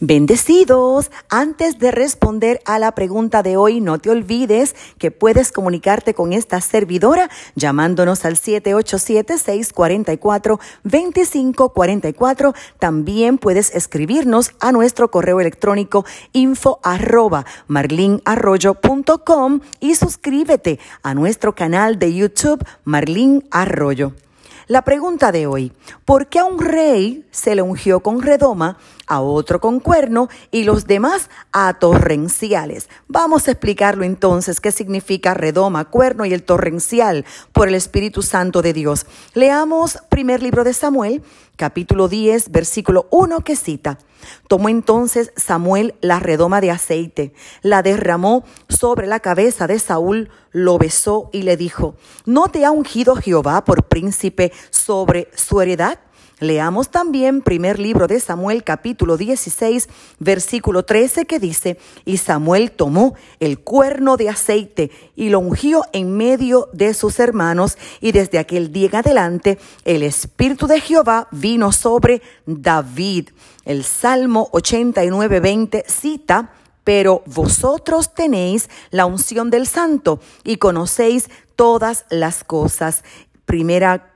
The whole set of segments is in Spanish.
Bendecidos, antes de responder a la pregunta de hoy, no te olvides que puedes comunicarte con esta servidora llamándonos al 787-644-2544. También puedes escribirnos a nuestro correo electrónico info arroba marlinarroyo.com y suscríbete a nuestro canal de YouTube Marlín Arroyo. La pregunta de hoy, ¿por qué a un rey se le ungió con redoma, a otro con cuerno y los demás a torrenciales? Vamos a explicarlo entonces, qué significa redoma, cuerno y el torrencial por el Espíritu Santo de Dios. Leamos primer libro de Samuel, capítulo 10, versículo 1 que cita. Tomó entonces Samuel la redoma de aceite, la derramó sobre la cabeza de Saúl, lo besó y le dijo, ¿no te ha ungido Jehová por príncipe sobre su heredad? Leamos también primer libro de Samuel capítulo 16 versículo 13 que dice, y Samuel tomó el cuerno de aceite y lo ungió en medio de sus hermanos y desde aquel día adelante el Espíritu de Jehová vino sobre David. El Salmo 89, 20 cita, pero vosotros tenéis la unción del santo y conocéis todas las cosas. Primera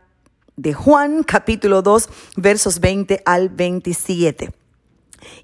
de Juan capítulo 2 versos 20 al 27.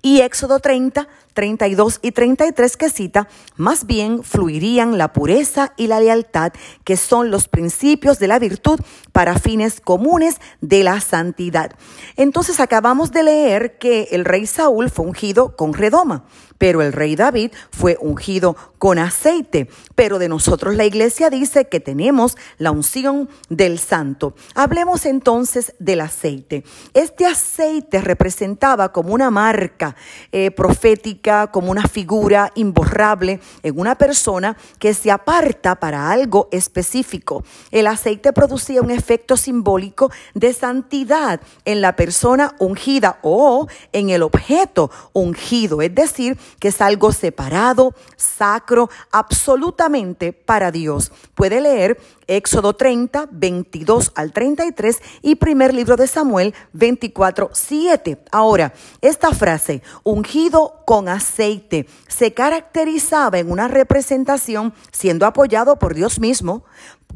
Y Éxodo 30, 32 y 33 que cita, más bien fluirían la pureza y la lealtad, que son los principios de la virtud para fines comunes de la santidad. Entonces acabamos de leer que el rey Saúl fue ungido con redoma, pero el rey David fue ungido con aceite. Pero de nosotros la iglesia dice que tenemos la unción del santo. Hablemos entonces del aceite. Este aceite representaba como una marca eh, profética, como una figura imborrable en una persona que se aparta para algo específico. El aceite producía un efecto simbólico de santidad en la persona ungida o en el objeto ungido, es decir, que es algo separado, sacro, absolutamente para Dios. Puede leer Éxodo 30, 22 al 33 y primer libro de Samuel 24, 7. Ahora, esta frase, ungido con aceite, se caracterizaba en una representación siendo apoyado por Dios mismo,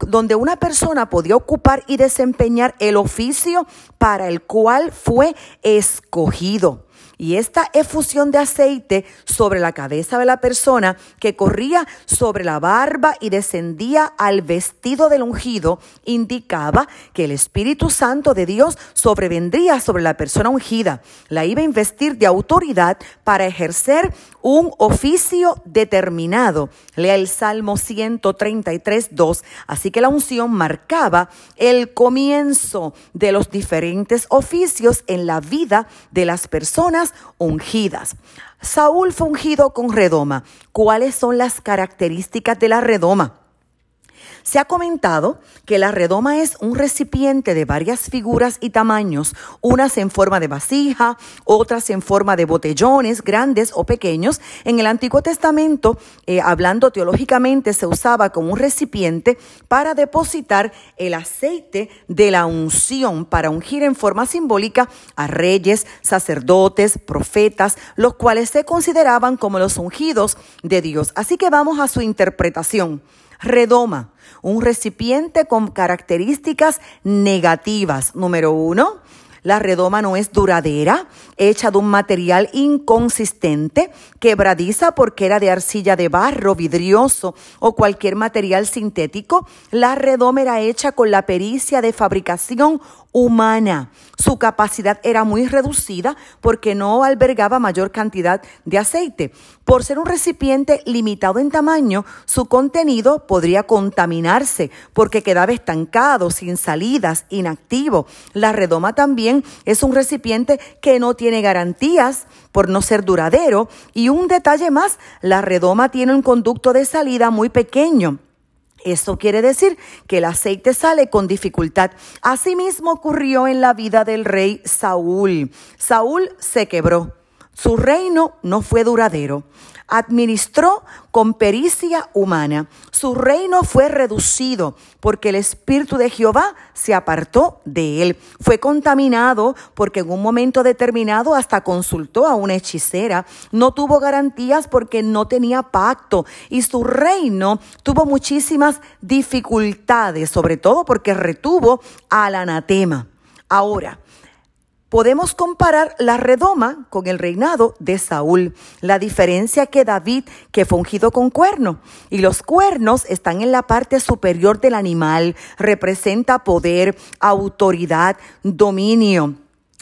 donde una persona podía ocupar y desempeñar el oficio para el cual fue escogido. Y esta efusión de aceite sobre la cabeza de la persona que corría sobre la barba y descendía al vestido del ungido indicaba que el Espíritu Santo de Dios sobrevendría sobre la persona ungida. La iba a investir de autoridad para ejercer un oficio determinado. Lea el Salmo 133, 2. Así que la unción marcaba el comienzo de los diferentes oficios en la vida de las personas ungidas. Saúl fue ungido con redoma. ¿Cuáles son las características de la redoma? Se ha comentado que la redoma es un recipiente de varias figuras y tamaños, unas en forma de vasija, otras en forma de botellones grandes o pequeños. En el Antiguo Testamento, eh, hablando teológicamente, se usaba como un recipiente para depositar el aceite de la unción, para ungir en forma simbólica a reyes, sacerdotes, profetas, los cuales se consideraban como los ungidos de Dios. Así que vamos a su interpretación. Redoma, un recipiente con características negativas. Número uno, la redoma no es duradera, hecha de un material inconsistente, quebradiza porque era de arcilla de barro, vidrioso o cualquier material sintético. La redoma era hecha con la pericia de fabricación humana. Su capacidad era muy reducida porque no albergaba mayor cantidad de aceite. Por ser un recipiente limitado en tamaño, su contenido podría contaminarse porque quedaba estancado, sin salidas, inactivo. La redoma también es un recipiente que no tiene garantías por no ser duradero. Y un detalle más, la redoma tiene un conducto de salida muy pequeño. Eso quiere decir que el aceite sale con dificultad. Asimismo ocurrió en la vida del rey Saúl. Saúl se quebró. Su reino no fue duradero. Administró con pericia humana. Su reino fue reducido porque el Espíritu de Jehová se apartó de él. Fue contaminado porque en un momento determinado hasta consultó a una hechicera. No tuvo garantías porque no tenía pacto. Y su reino tuvo muchísimas dificultades, sobre todo porque retuvo al anatema. Ahora, Podemos comparar la redoma con el reinado de Saúl. La diferencia que David, que fue ungido con cuerno, y los cuernos están en la parte superior del animal, representa poder, autoridad, dominio.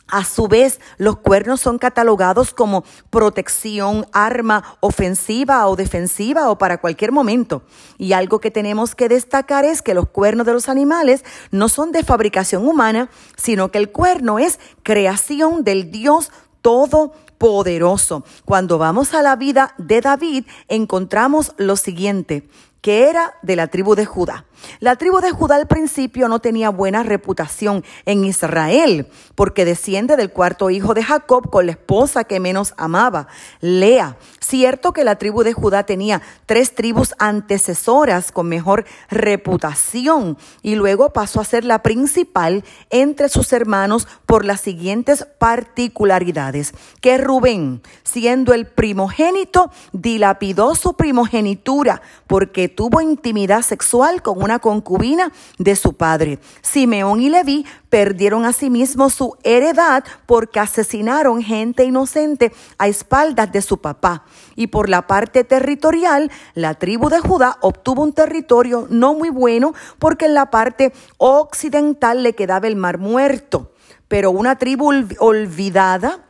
A su vez, los cuernos son catalogados como protección, arma ofensiva o defensiva o para cualquier momento. Y algo que tenemos que destacar es que los cuernos de los animales no son de fabricación humana, sino que el cuerno es creación del Dios Todopoderoso. Cuando vamos a la vida de David, encontramos lo siguiente que era de la tribu de Judá. La tribu de Judá al principio no tenía buena reputación en Israel, porque desciende del cuarto hijo de Jacob con la esposa que menos amaba, Lea. Cierto que la tribu de Judá tenía tres tribus antecesoras con mejor reputación y luego pasó a ser la principal entre sus hermanos por las siguientes particularidades. Que Rubén, siendo el primogénito, dilapidó su primogenitura porque tuvo intimidad sexual con una concubina de su padre. Simeón y Leví perdieron asimismo sí su heredad porque asesinaron gente inocente a espaldas de su papá. Y por la parte territorial, la tribu de Judá obtuvo un territorio no muy bueno porque en la parte occidental le quedaba el mar muerto. Pero una tribu olvidada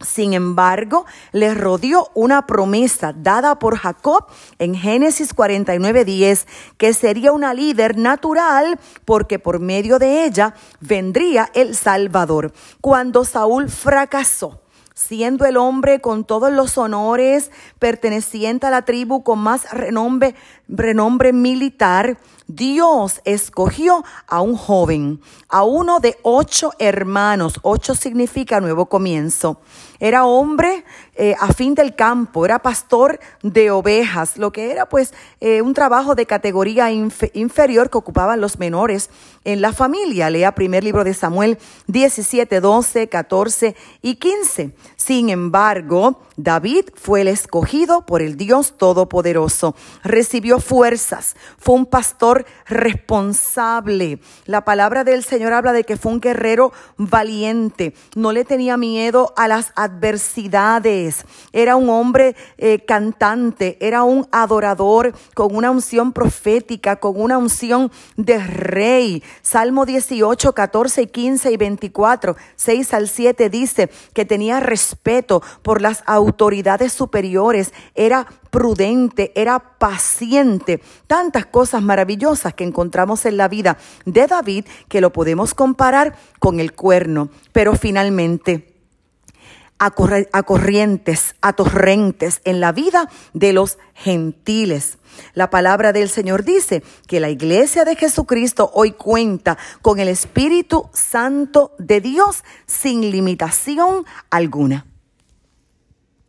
sin embargo, les rodeó una promesa dada por Jacob en Génesis 49:10, que sería una líder natural porque por medio de ella vendría el Salvador. Cuando Saúl fracasó, siendo el hombre con todos los honores perteneciente a la tribu con más renombre, renombre militar, Dios escogió a un joven, a uno de ocho hermanos. Ocho significa nuevo comienzo. Era hombre eh, a fin del campo, era pastor de ovejas, lo que era pues eh, un trabajo de categoría inferior que ocupaban los menores en la familia. Lea primer libro de Samuel 17, 12, 14 y 15. Sin embargo, David fue el escogido por el Dios Todopoderoso. Recibió fuerzas, fue un pastor responsable. La palabra del Señor habla de que fue un guerrero valiente, no le tenía miedo a las adversidades. Era un hombre eh, cantante, era un adorador con una unción profética, con una unción de rey. Salmo 18, 14 15 y 24, 6 al 7 dice que tenía respeto por las autoridades superiores, era prudente, era paciente. Tantas cosas maravillosas que encontramos en la vida de David que lo podemos comparar con el cuerno. Pero finalmente, a, corrientes, a torrentes en la vida de los gentiles. La palabra del Señor dice que la iglesia de Jesucristo hoy cuenta con el Espíritu Santo de Dios sin limitación alguna.